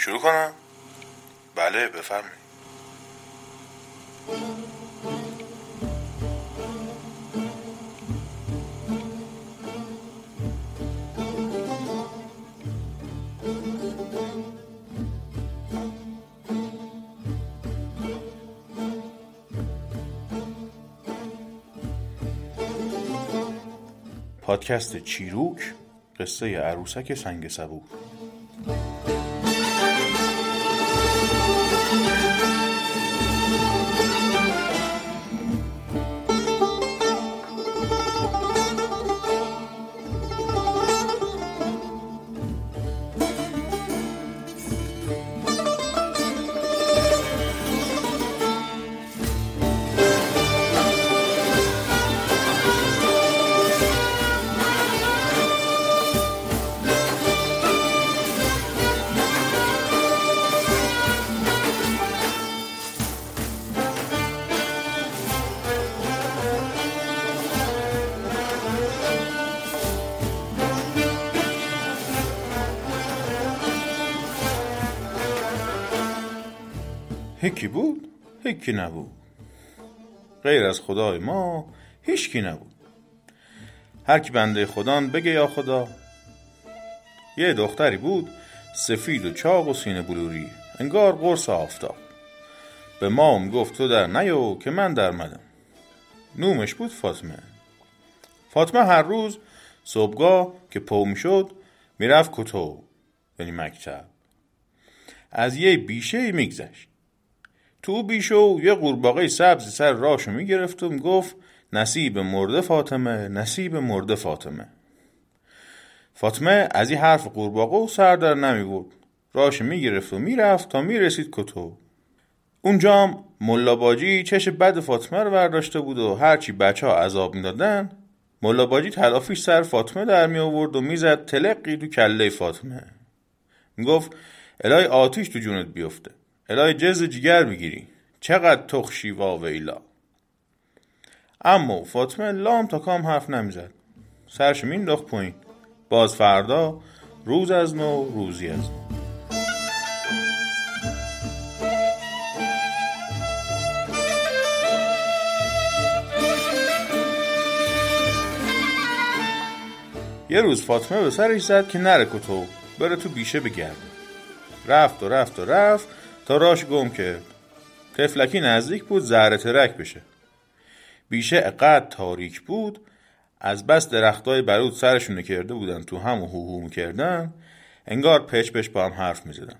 شروع کنم؟ بله بفرمایید پادکست چیروک قصه عروسک سنگ صبور هکی نبود. غیر از خدای ما هیچکی نبود. هر کی بنده خدان بگه یا خدا. یه دختری بود سفید و چاق و سینه بلوری. انگار قرص آفتاب. به مام گفت تو در نیو که من در مدم. نومش بود فاطمه. فاطمه هر روز صبحگاه که پو شد می‌رفت کتو یعنی مکتب. از یه بیشه میگذشت. تو بیشو یه قورباغه سبز سر راشو می‌گرفت و می‌گفت نصیب مرده فاطمه نصیب مرده فاطمه. فاطمه از این حرف قورباغه و سر در نمی‌برد. راش می‌گرفت و می‌رفت تا می‌رسید کتو. اونجام ملاباجی چش بد فاطمه رو برداشته بود و هرچی بچه ها عذاب می‌دادن ملاباجی تلافیش سر فاطمه در می آورد و می‌زد تلقی تو کله فاطمه. می‌گفت الهی آتیش تو جونت بیفته. الهی جز جگر بگیری چقدر تخشی و ویلا. اما فاطمه لام تا کام حرف نمی‌زد. سرش مینداخت پایین. باز فردا روز از نو روزی از نو. یه روز فاطمه به سرش زد که نره کتو بره تو بیشه بگرده. رفت و رفت و رفت. راش گم کرد تفلکی نزدیک بود زهره ترک بشه. بیشه اقد تاریک بود از بس درختای برود سرشون کرده بودن تو هم و هو می‌کردن انگار پچ پچ با هم حرف می‌زدن.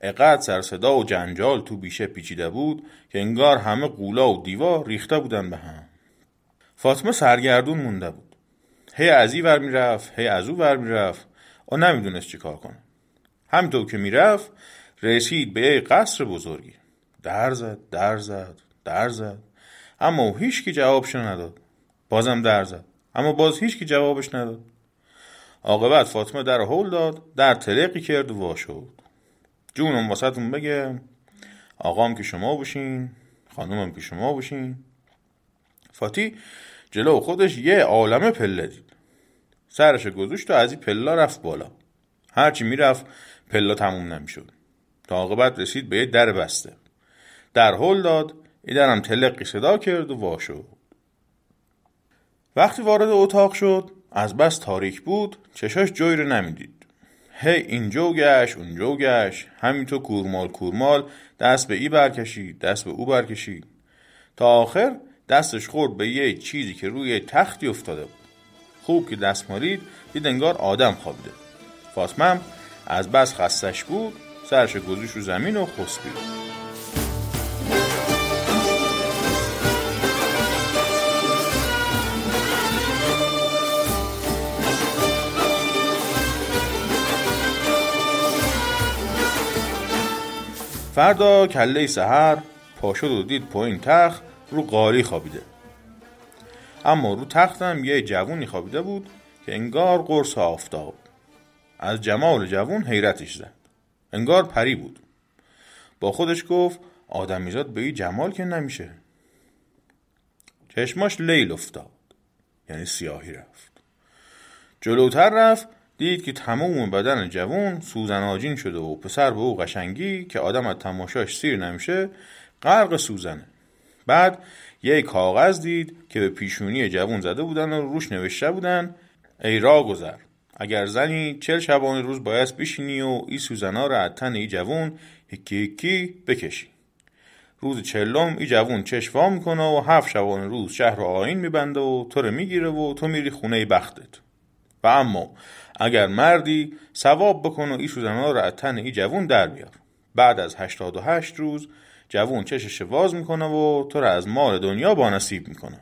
اقد سر صدا و جنجال تو بیشه پیچیده بود که انگار همه قولا و دیوار ریخته بودن به هم. فاطمه سرگردون مونده بود. هی از این ور می‌رفت هی از او ور می‌رفت. و نمی‌دونست چی کار کنه. همینطور که می‌رفت رسید به یه قصر بزرگی. در زد در زد در زد. اما هیچ کی جوابش نداد. بازم در زد. اما باز هیچ کی جوابش نداد. عاقبت فاطمه در هول داد در تلقی کرد و شد. جونم واسهتون بگه آقام که شما باشین خانومم که شما باشین فاتی جلو خودش یه عالمه پله دید. سرش گذاشت و از این پلا رفت بالا. هرچی می‌رفت پلا تموم نمی‌شد. تا عاقبت رسید به یه در بسته. در هل داد این درم تلقی صدا کرد و وا شد. وقتی وارد اتاق شد از بس تاریک بود چشاش جوی رو نمی‌دید. هی اینجا گشت اونجا گشت همینطور کورمال کورمال دست به ای برکشید دست به او برکشید. تا آخر دستش خورد به یه چیزی که روی تختی افتاده بود. خوب که دست مارید دید انگار آدم خوابیده. فاطمه از بس خستش بود سرش گذوش رو زمین و خسبید فردا کله سهر پاشد و دید پایین تخت رو قالی خوابیده. اما رو تختم یه جوونی خوابیده بود که انگار قرص آفتاب. از جمال جوون حیرتش زد. انگار پری بود. با خودش گفت آدمیزاد به این جمال که نمیشه. چشماش لیل افتاد یعنی سیاهی رفت. جلوتر رفت دید که تمام بدن جوون سوزن آجین شده و پسر به او قشنگی که آدم از تماشاش سیر نمیشه غرق سوزنه. بعد یک کاغذ دید که به پیشونی جوون زده بودن و روش نوشته بودن ای را گذر. اگر زنی چل شبانه روز باید بشینی و ای سوزنا را از تن ای جوون یکی یکی بکشی. روز چلم ای جوون چشوا می‌کنه و هفت شبانه روز شهر آین میبنده و تو رو می‌گیره و تو میری خونه بختت. و اما اگر مردی ثواب بکن و ای سوزنا را از تن ای جوون در بیار. بعد از 88 روز جوون چشش واز می‌کنه و تو را از مال دنیا با نصیب می‌کنه.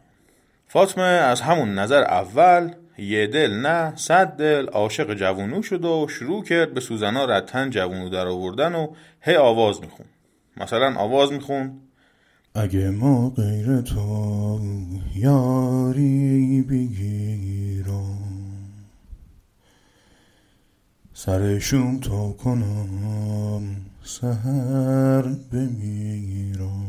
فاطمه از همون نظر اول یه دل نه صد دل عاشق جوونو شد و شروع کرد به سوزنا را تن جوونو در آوردن و هی آواز میخون. مثلا آواز میخون. اگه ما غیر تو یاری بگیرم. سرشون تا کنم سهر بمیرم.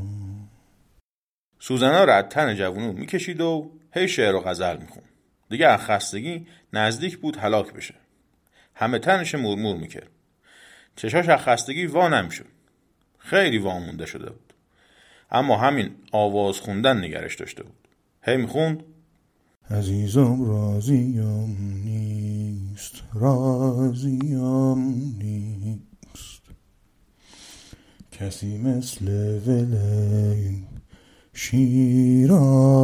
سوزنا را تن جوونو می‌کشید و هی شعر و غزل میخون. دیگه از خستگی نزدیک بود هلاک بشه. همه تنش مرمور می‌کرد. چشاش از خستگی وا نمی‌شد. خیلی وامونده شده بود. اما همین آواز خوندن نگرش داشته بود. هی می‌خوند؟ عزیزم راضیم نیست. راضیم نیست. کسی مثل ولی شیرازیم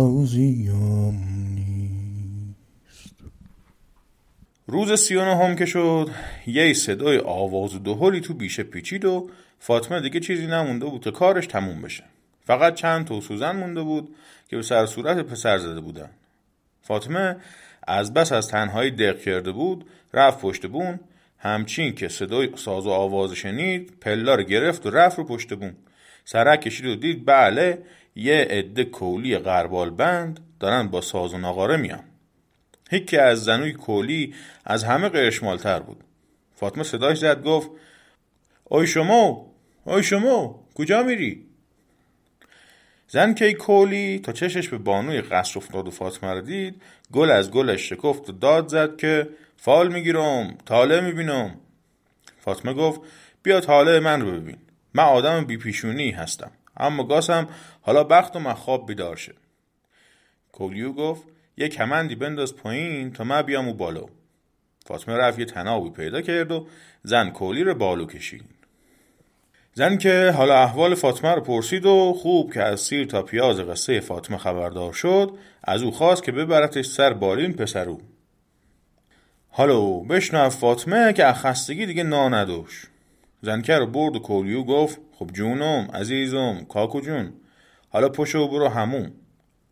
نیست. روز سی و نهم که شد یه صدای آواز و تو بیشه پیچید و فاطمه دیگه چیزی نمونده بود که کارش تموم بشه. فقط چند تو سوزن مونده بود که به سر صورت پسر زده بودن. فاطمه از بس از تنهایی دق کرده بود رفت پشت بون همچین که صدای ساز و آواز شنید پلا رو گرفت و رفت رو پشت بون. سرک کشید و دید بله یه عده کولی غربال بند دارن با ساز و ناقاره میان. یکی از زنوی کولی از همه قرشمالتر بود. فاطمه صداش زد گفت آی شما آی شما کجا میری؟ زن که کولی تا چشش به بانوی قصر افتاد و فاطمه رو دید گل از گلش شکفت و داد زد که فال می‌گیرم تاله می‌بینم. فاطمه گفت بیا تاله من رو ببین من آدم بیپیشونی هستم اما گاسم حالا بخت و من خواب بیدار شد کولیو گفت یه کمندی بنداز پایین تا من بیام و بالا. فاطمه رفت یه تنابی پیدا کرد و زن کولی رو بالو کشید. زن که حالا احوال فاطمه رو پرسید و خوب که از سیر تا پیاز قصه فاطمه خبردار شد از او خواست که ببرتش سر بالین پسرو حالا بشنو فاطمه که خستگی دیگه نا ندوش زنکه رو برد و کولیو گفت خب جونم عزیزم کاکو جون. حالا پشو برو همون.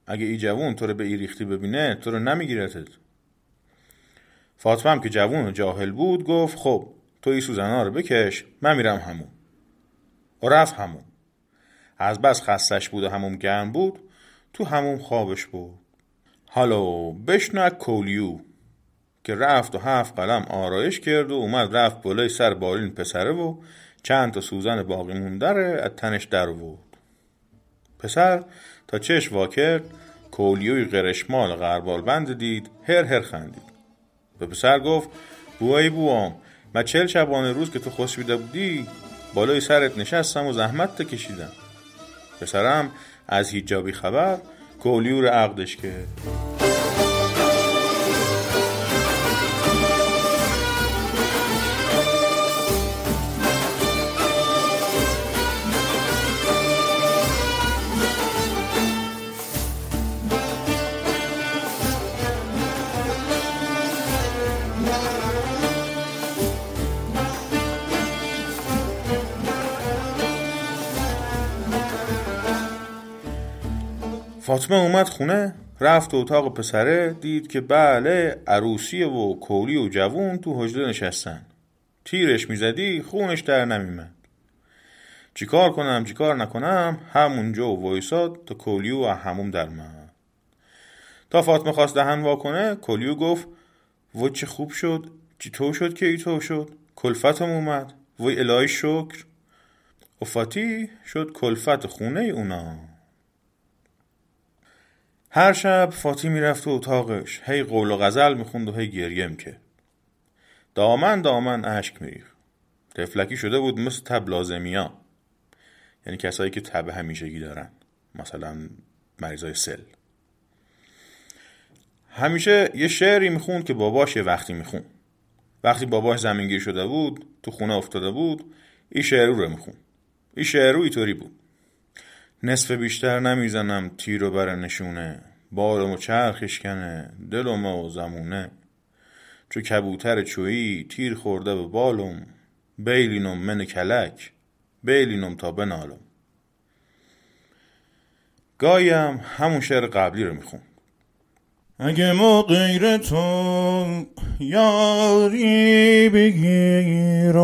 اگه ای جوون تو رو به ای ریختی ببینه تو رو نمیگیرتت. فاطمه هم که جوون و جاهل بود گفت خب تو ای سوزنا رو بکش من میرم همون. و رفت همون. از بس خستش بود و همون گرم بود تو همون خوابش بود حالا بشنو کولیو. که رفت و هفت قلم آرایش کرد و اومد رفت بالای سر بالین پسره و چند تا سوزن باقی موندره از تنش در بود پسر تا چش وا کرد کولیوی قرشمال غربال بند دید هر هر خندید. به پسر گفت بوایی بوام من چل شبانه روز که تو خوشبیده بودی بالای سرت نشستم و زحمت کشیدم. پسرم از هیجابی خبر کولیو رو عقدش کرد. فاطمه اومد خونه رفت اتاق پسره دید که بله عروسی و کولی و جوون تو حجره نشستن. تیرش می‌زدی خونش در نمیمد. چیکار کنم چیکار نکنم همونجا و وایساد تا کولیو و هموم در من تا فاطمه خواست دهن وا کنه کولیو گفت و چه خوب شد چی تو شد که ای تو شد؟ کلفتم اومد وای الهی شکر. افاتی شد کلفت خونه اونا. هر شب فاتی می‌رفت تو اتاقش. هی قول و غزل می‌خوند و هی گریه می‌کرد. دامن دامن اشک میریخ تفلکی شده بود مثل تب لازمیا. یعنی کسایی که تب همیشگی دارن. مثلا مریضای سل. همیشه یه شعری می‌خوند که باباش یه وقتی می‌خوند. وقتی باباش زمینگیر شده بود تو خونه افتاده بود این شعر رو می‌خوند. این شعر رو اینطوری بود. نصف بیشتر نمی‌زنم تیر و بر نشونه. بارم و چرخش کنه دلم و زمونه. چو کبوتر چویی تیر خورده به بالم. بیلینم من کلک بیلینم تا بنالم. گایم همون شعر قبلی رو میخون. اگه ما غیر تو یاری بگیرم.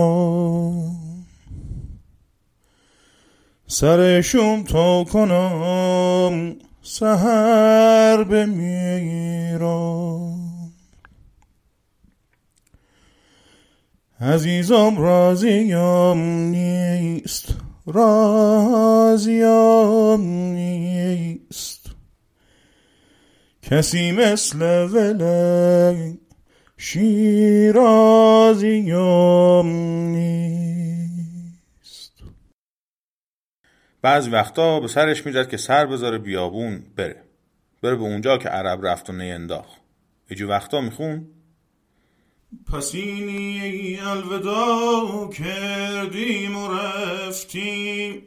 سرشم تا کنم سهر بمیرم. عزیزم راضیم نیست راضیم نیست. کسی مثل ولک شیرازیم نیست. بعضی وقتا به سرش می‌زد که سر بذاره بیابون بره. بره به اونجا که عرب رفت و نینداخ یه وقتا میخون؟ پسینی الودا کردیم و رفتیم.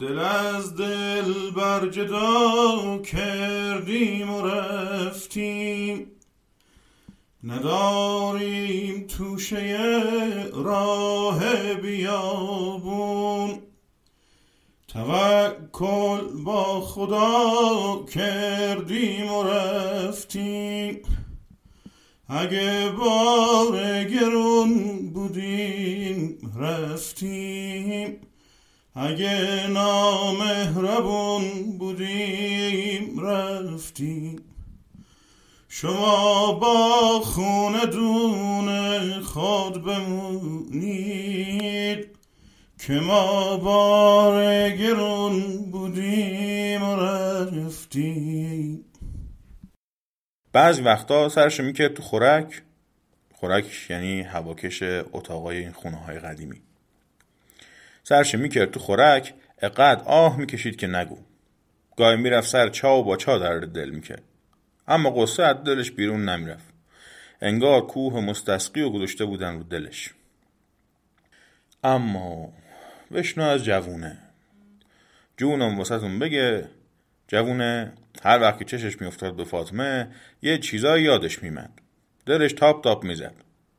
دل از دل بر جدا کردیم و رفتیم. نداریم توشه راه بیابون. توکل با خدا کردیم و رفتیم. اگه بار گرون بودیم رفتیم. اگه نامهربون بودیم رفتیم. شما با خونه دون خود بمونید. که ما بار گرون بودیم رفتیم. بعضی وقتا سرشو می‌کرد تو خورک خورک یعنی هواکش اتاقای این خونه های قدیمی. سرشو می‌کرد تو خورک اقد آه می‌کشید که نگو. گاهی می‌رفت سر چا و با چا در دل می‌کرد. اما قصه از دلش بیرون نمی‌رفت. انگار کوه مستسقی و گذاشته بودن رو دلش. اما بشنو از جوونه. جونم واسهتون بگه جوونه هر وقت که چشش میافتاد به فاطمه یه چیزایی یادش میمد. دلش تاپ تاپ می‌زد.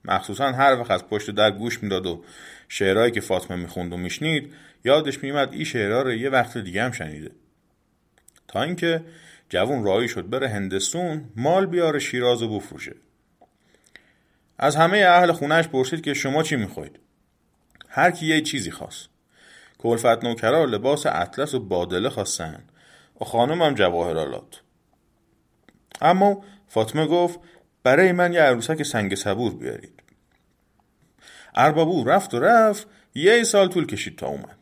مخصوصا هر وقت از پشت در گوش می‌داد و شعرهایی که فاطمه می‌خوند و میشنید یادش میمد این شعرها رو یه وقت دیگه هم شنیده. تا اینکه جوون رایی شد بره هندستون مال بیاره شیراز و بفروشه. از همه اهل خونش پرسید که شما چی می‌خواید؟ هر کی یه چیزی خواست. کلفت نوکرا لباس اطلس و بادله خواستن. و خانمم جواهرالات اما فاطمه گفت برای من یه عروسک سنگ صبور بیارید. اربابو رفت و رفت یه سال طول کشید تا اومد.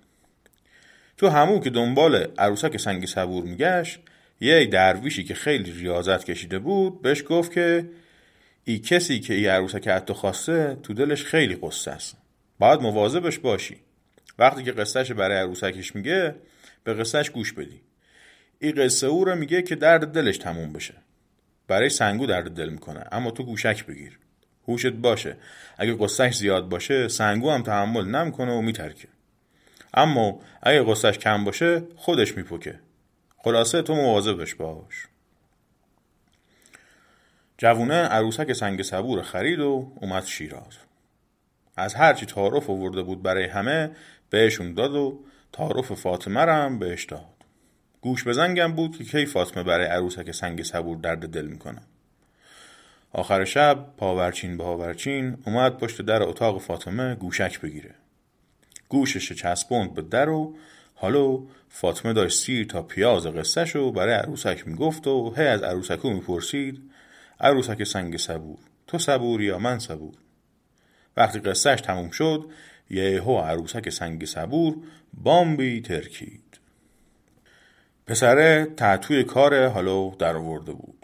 تو همون که دنبال عروسک سنگ صبور میگشت یه درویشی که خیلی ریاضت کشیده بود بهش گفت که ای کسی که ای عروسک حتی خواسته تو دلش خیلی قصه است. باید مواظبش باشی. وقتی که قصهش برای عروسکش میگه به قصهش گوش بدی. این قصه او رو میگه که درد دلش تموم بشه. برای سنگو درد دل می‌کنه. اما تو گوشک بگیر. هوشت باشه. اگه قصهش زیاد باشه سنگو هم تحمل نمی‌کنه و میترکه. اما اگه قصهش کم باشه خودش میپکه خلاصه تو مواظبش باش. جوونه عروسک سنگ صبور خرید و اومد شیراز. از هرچی تعارف آورده بود برای همه بهشون داد و تعارف فاطمه هم بهش داد. گوش بزنگم بود که کی فاطمه برای عروسک سنگ صبور درد دل می‌کنه. آخر شب پاورچین پاورچین اومد پشت در اتاق فاطمه گوشک بگیره. گوشش چسبوند به در و حالا فاطمه داشت سیر تا پیاز قصه شو برای عروسک می‌گفت و هی از عروسکو می‌پرسید عروسک سنگ صبور تو صبور یا من صبور؟ وقتی قصهش تموم شد یهو عروسک سنگ صبور بامبی ترکید. پسره تعطوی کار حالا در آورده بود.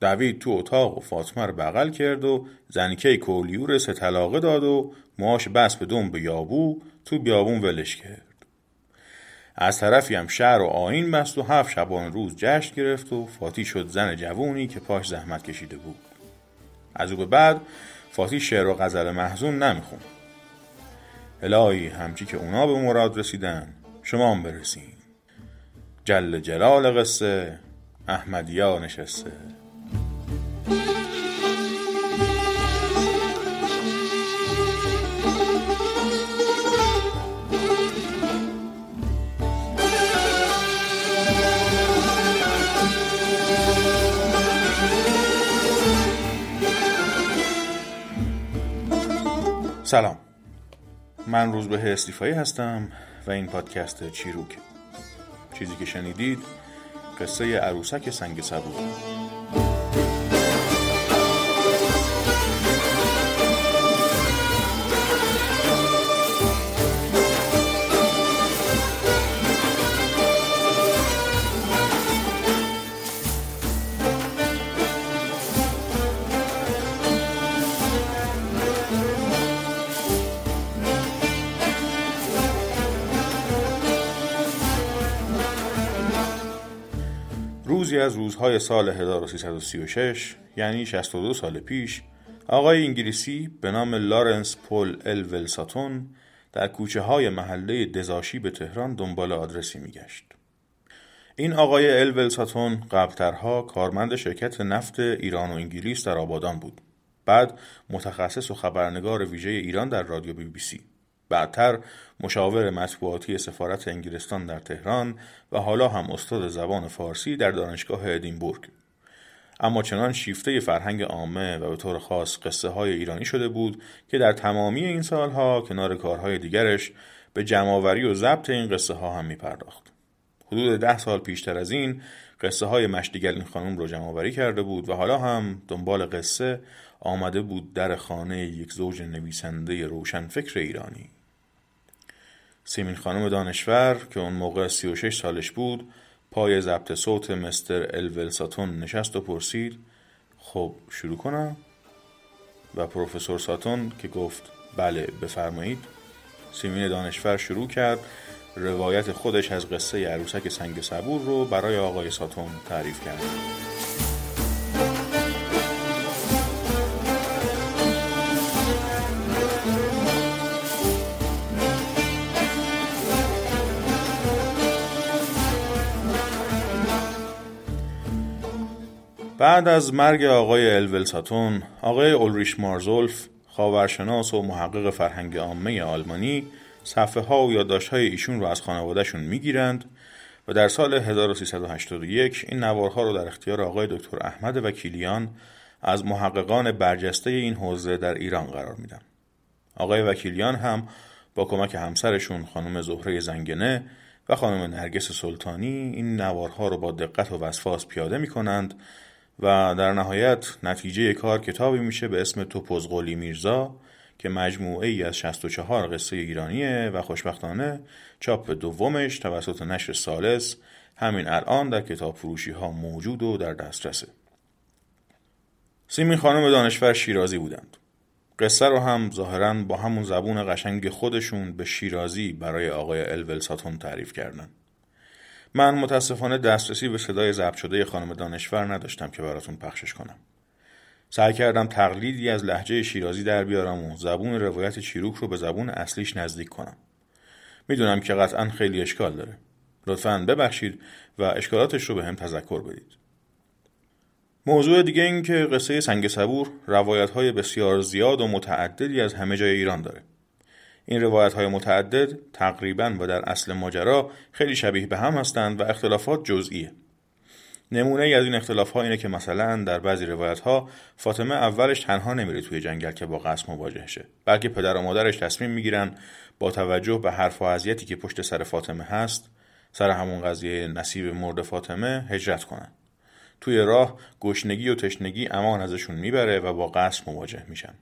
دوید تو اتاق و فاطمه رو بغل کرد و زنیکه کولیور سه طلاقه داد و ماش بس به دم به یابو تو بیابون ولش کرد. از طرفی هم شهر و آین بست و هفت شبان روز جشن گرفت و فاتی شد زن جوونی که پاش زحمت کشیده بود. از او به بعد فاتی شعر و غزل محزون نمیخون الهی همچی که اونا به مراد رسیدن. شما هم برسین جل جلال قصه احمدیا نشسته. سلام. من روز به استیفایی هستم و این پادکست چیروک. چیزی که شنیدید قصه عروسک سنگ صبور. از روزهای سال 1336 یعنی 62 سال پیش آقای انگلیسی به نام لارنس پول ال ولساتون در کوچه های محله دزاشی به تهران دنبال آدرسی میگشت. این آقای ال ولساتون قبلترها کارمند شرکت نفت ایران و انگلیس در آبادان بود. بعد متخصص و خبرنگار ویژه ایران در رادیو بی بی سی. بعدتر مشاور مطبوعاتی سفارت انگلستان در تهران و حالا هم استاد زبان فارسی در دانشگاه ادینبورگ اما چنان شیفته فرهنگ عامه و به طور خاص قصه های ایرانی شده بود که در تمامی این سالها کنار کارهای دیگرش به جمعآوری و ضبط این قصه ها هم می پرداخت. حدود ده سال پیشتر از این قصه های مشتیگل این خانم رو جمعآوری کرده بود و حالا هم دنبال قصه آمده بود در خانه یک زوج نویسنده روشنفکر ایرانی. سیمین خانم دانشور که اون موقع 36 سالش بود پای ضبط صوت مستر الول نشست و پرسید خب شروع کنم؟ و پروفسور ساتون که گفت بله بفرمایید. سیمین دانشور شروع کرد روایت خودش از قصه عروسک سنگ صبور رو برای آقای ساتون تعریف کرد بعد از مرگ آقای الولساتون آقای اولریش مارزولف خاورشناس و محقق فرهنگ عامه آلمانی صفحه ها و یادداشت های ایشون رو از خانوادهشون می‌گیرند و در سال 1381 این نوارها رو در اختیار آقای دکتر احمد وکیلیان از محققان برجسته این حوزه در ایران قرار میدن. آقای وکیلیان هم با کمک همسرشون خانم زهره زنگنه و خانم نرگس سلطانی این نوارها رو با دقت و وسواس پیاده می کنند و در نهایت نتیجه کار کتابی میشه به اسم توپوزقلی میرزا که مجموعه ای از 64 قصه ایرانیه و خوشبختانه چاپ دومش توسط نشر سالس همین الان در کتاب فروشی ها موجود و در دسترسه. سیمین خانم دانشور شیرازی بودند. قصه رو هم ظاهرا با همون زبون قشنگ خودشون به شیرازی برای آقای الول ساتون تعریف کردند. من متاسفانه دسترسی به صدای ضبط شده خانم دانشور نداشتم که براتون پخشش کنم. سعی کردم تقلیدی از لحجه شیرازی در بیارم و زبون روایت چیروک رو به زبون اصلیش نزدیک کنم. می‌دونم که قطعا خیلی اشکال داره. لطفا ببخشید و اشکالاتش رو به هم تذکر بدید. موضوع دیگه این که قصه سنگ صبور روایت های بسیار زیاد و متعددی از همه جای ایران داره. این روایت های متعدد تقریبا و در اصل ماجرا خیلی شبیه به هم هستند و اختلافات جزئیه. نمونه ای از این اختلاف ها اینه که مثلا در بعضی روایت ها فاطمه اولش تنها نمیره توی جنگل که با قصد مواجه شه بلکه پدر و مادرش تصمیم می‌گیرن با توجه به حرف و اذیتی که پشت سر فاطمه هست سر همون قضیه نصیب مرد فاطمه هجرت کنن توی راه گشنگی و تشنگی امان ازشون می‌بره و با قصد مواجه میشن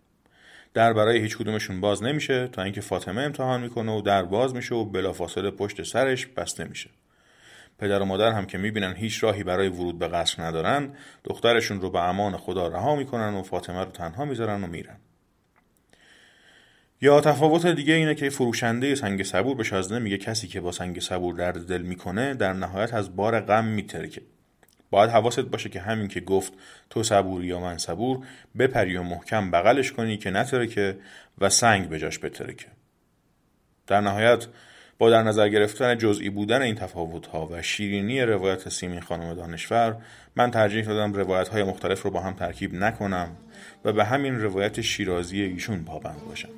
در برای هیچ کدومشون باز نمیشه تا اینکه فاطمه امتحان می‌کنه و در باز میشه و بلافاصله پشت سرش بسته میشه. پدر و مادر هم که می‌بینن هیچ راهی برای ورود به قصر ندارن دخترشون رو به امان خدا رها می‌کنن و فاطمه رو تنها می‌ذارن و میرن. یا تفاوت دیگه اینه که فروشنده سنگ صبور به شازده میگه کسی که با سنگ صبور درد دل می‌کنه در نهایت از بار غم میترکه. باید حواست باشه که همین که گفت تو صبور یا من صبور بپری و محکم بغلش کنی که نترکه و سنگ به جاش بترکه. در نهایت با در نظر گرفتن جزئی بودن این تفاوت ها و شیرینی روایت سیمین خانم دانشور من ترجیح دادم روایت های مختلف رو با هم ترکیب نکنم و به همین روایت شیرازی ایشون پابند باشم.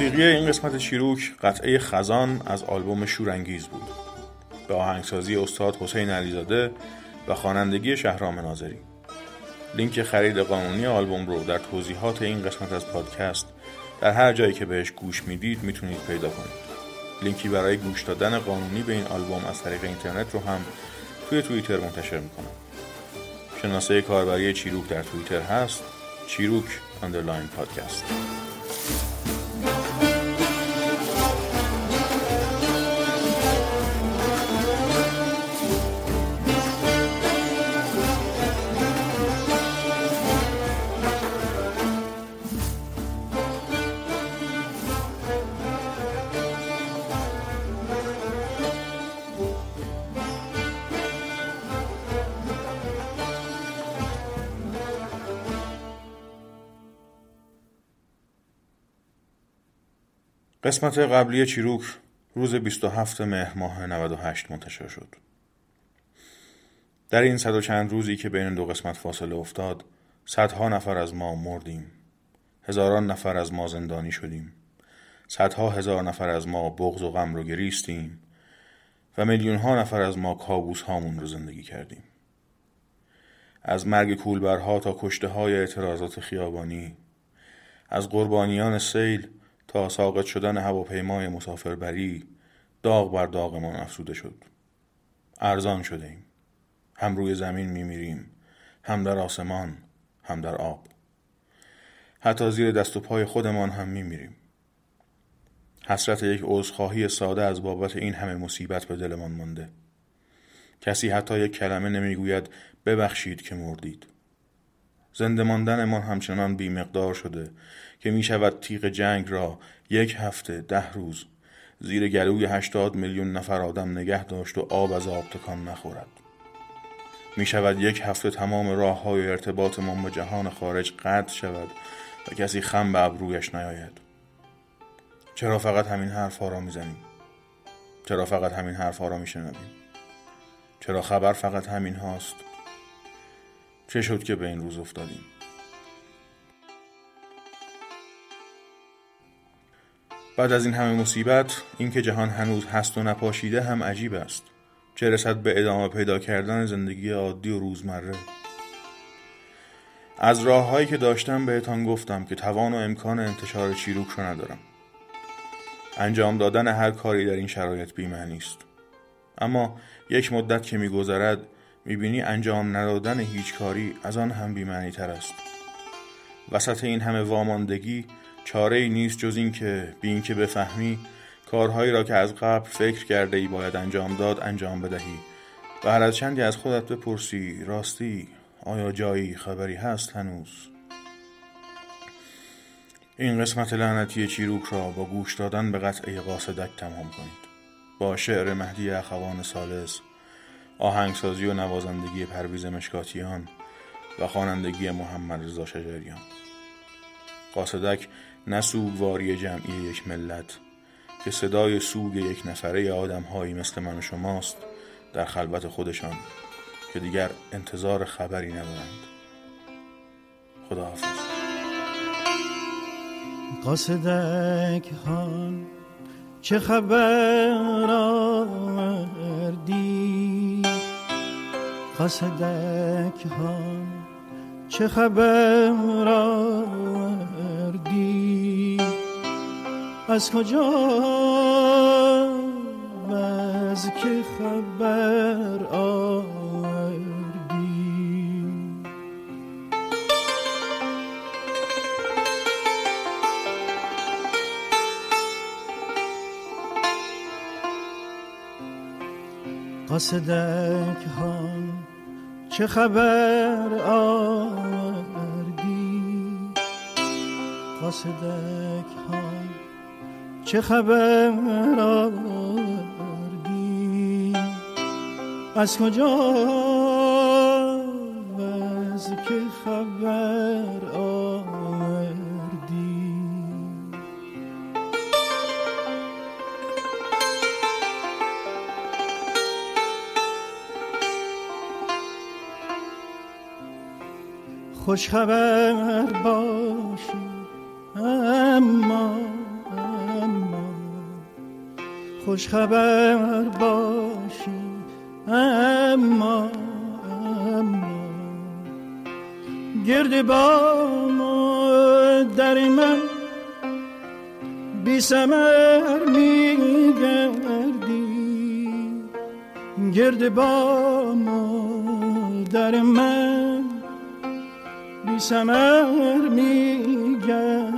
موسیقی این قسمت شیروک قطعه خزان از آلبوم شورانگیز بود. به آهنگسازی استاد حسین علیزاده و خوانندگی شهرام ناظری. لینک خرید قانونی آلبوم رو در توضیحات این قسمت از پادکست در هر جایی که بهش گوش می‌دید می‌تونید پیدا کنید. لینکی برای گوش دادن قانونی به این آلبوم از طریق اینترنت رو هم توی توییتر منتشر می‌کنم. شناسه کاربری چیروک در توییتر هست. چیروک اندرلاین پادکست قسمت قبلی چیروک روز 27 مهر ماه 98 منتشر شد. در این صد و چند روزی که بین دو قسمت فاصله افتاد، صدها نفر از ما مردیم. هزاران نفر از ما زندانی شدیم. صدها هزار نفر از ما بغض و غم رو گریستیم و میلیون ها نفر از ما کابوس هامون رو زندگی کردیم. از مرگ کولبرها تا کشته های اعتراضات خیابانی، از قربانیان سیل تا ساقط شدن هواپیمای مسافربری داغ بر داغمان افزوده شد. ارزان شده ایم هم روی زمین میمیریم هم در آسمان هم در آب. حتی زیر دست و پای خودمان هم میمیریم. حسرت یک عذرخواهی ساده از بابت این همه مصیبت به دلمان مانده. کسی حتی یک کلمه نمی‌گوید ببخشید که مردید. زنده ماندنمان همچنان بیمقدار شده که می شود تیغ جنگ را یک هفته ده روز زیر گلوی هشتاد میلیون نفر آدم نگه داشت و آب از آب تکان نخورد. می شود یک هفته تمام راه های ارتباطمان با جهان خارج قطع شود و کسی خم به ابرویش نیاید. چرا فقط همین حرف ها را می‌زنیم؟ چرا فقط همین حرف ها را میشنویم؟ چرا خبر فقط همین هاست؟ چه شد که به این روز افتادیم؟ بعد از این همه مصیبت اینکه جهان هنوز هست و نپاشیده هم عجیب است. چه رسد به ادامه پیدا کردن زندگی عادی و روزمره؟ از راههایی که داشتم بهتان گفتم که توان و امکان انتشار چیروک رو ندارم. انجام دادن هر کاری در این شرایط بیمعنی است. اما یک مدت که میگذرد می‌بینی انجام ندادن هیچ کاری از آن هم بیمعنی تر است. وسط این همه واماندگی چاره ای نیست جز این که بی اینکه بفهمی کارهایی را که از قبل فکر کرده ای باید انجام داد انجام بدهی. و هر از چندی از خودت بپرسی راستی آیا جایی خبری هست هنوز؟ این قسمت لعنتی چیروک را با گوش دادن به قطعه قاصدک تمام کنید. با شعر مهدی اخوان سالس آهنگسازی و نوازندگی پرویز مشکاتیان و خوانندگی محمد رضا شجریان. قاصدک نه سوگواری جمعی یک ملت که صدای سوگ یک نفره آدم هایی مثل من و شماست در خلوت خودشان که دیگر انتظار خبری ندارند. خداحافظ. قاصدک هان چه خبر قصدک ها چه خبر آوردی؟ از کجا؟ و از که خبر قصدک ها چه خبر آوردی؟ قصدک ها چه خبر آوردی؟ از کجا خوش خبر باشی. اما اما. خوش خبر باشی. اما اما. گرد با در من بی سمر می گردی گرد با در من سمر میگردی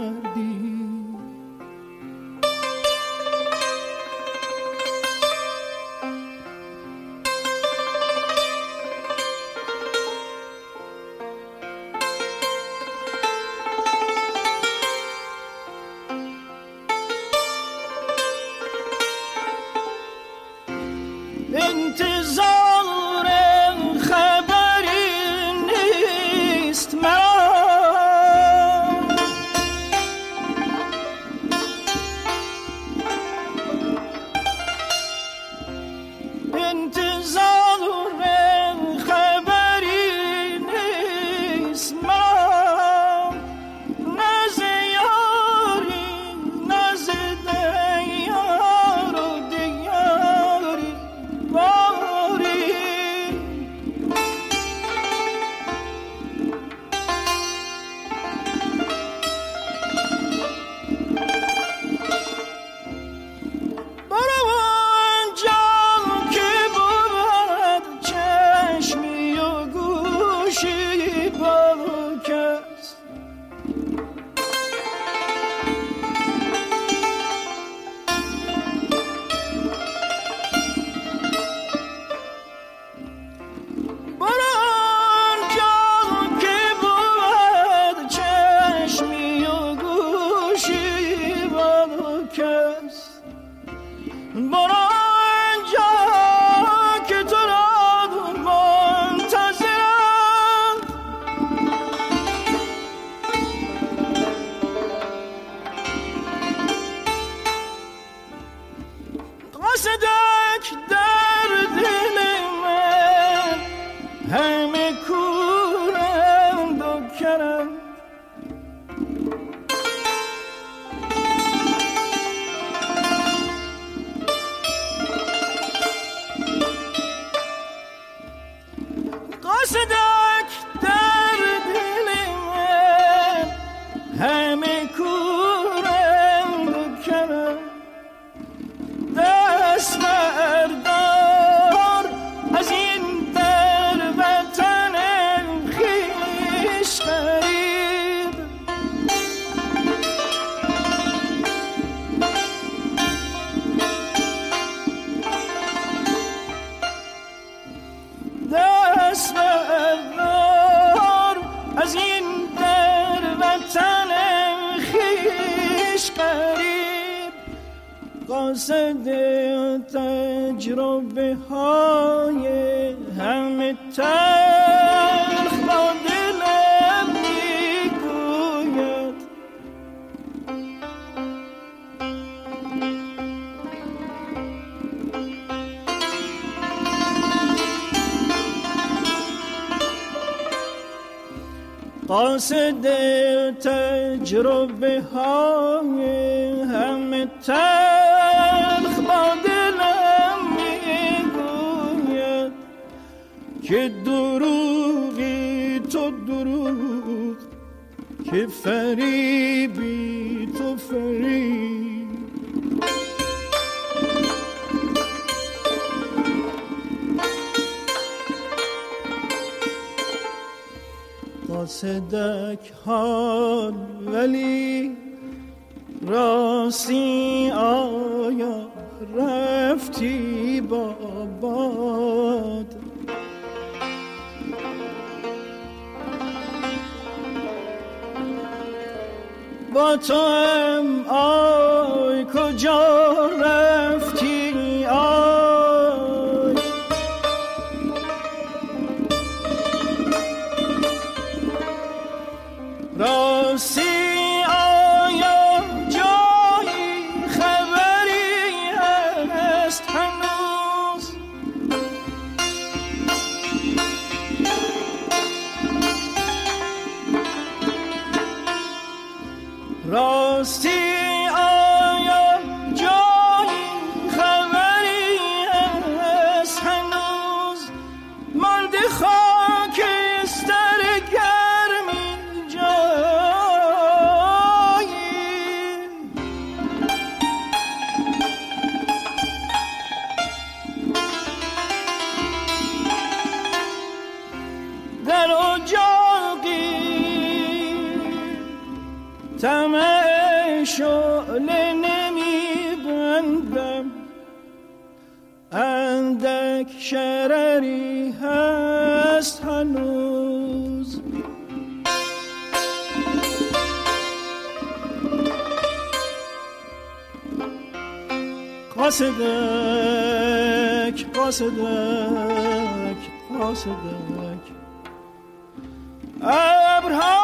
قاصد تجربه های همه تلخ با دلم می‌گوید. قاصد تجربه های تلخ با دلم می‌گوید که دروغی تو دروغ که فریبی تو فریب. قاصدک حال ولی راستی آیا رفتی با باد؟ با تو هم آی کجا شعله نمی بندم اندک شرری هست هنوز. قاصدک قاصدک قاصدک. ابرها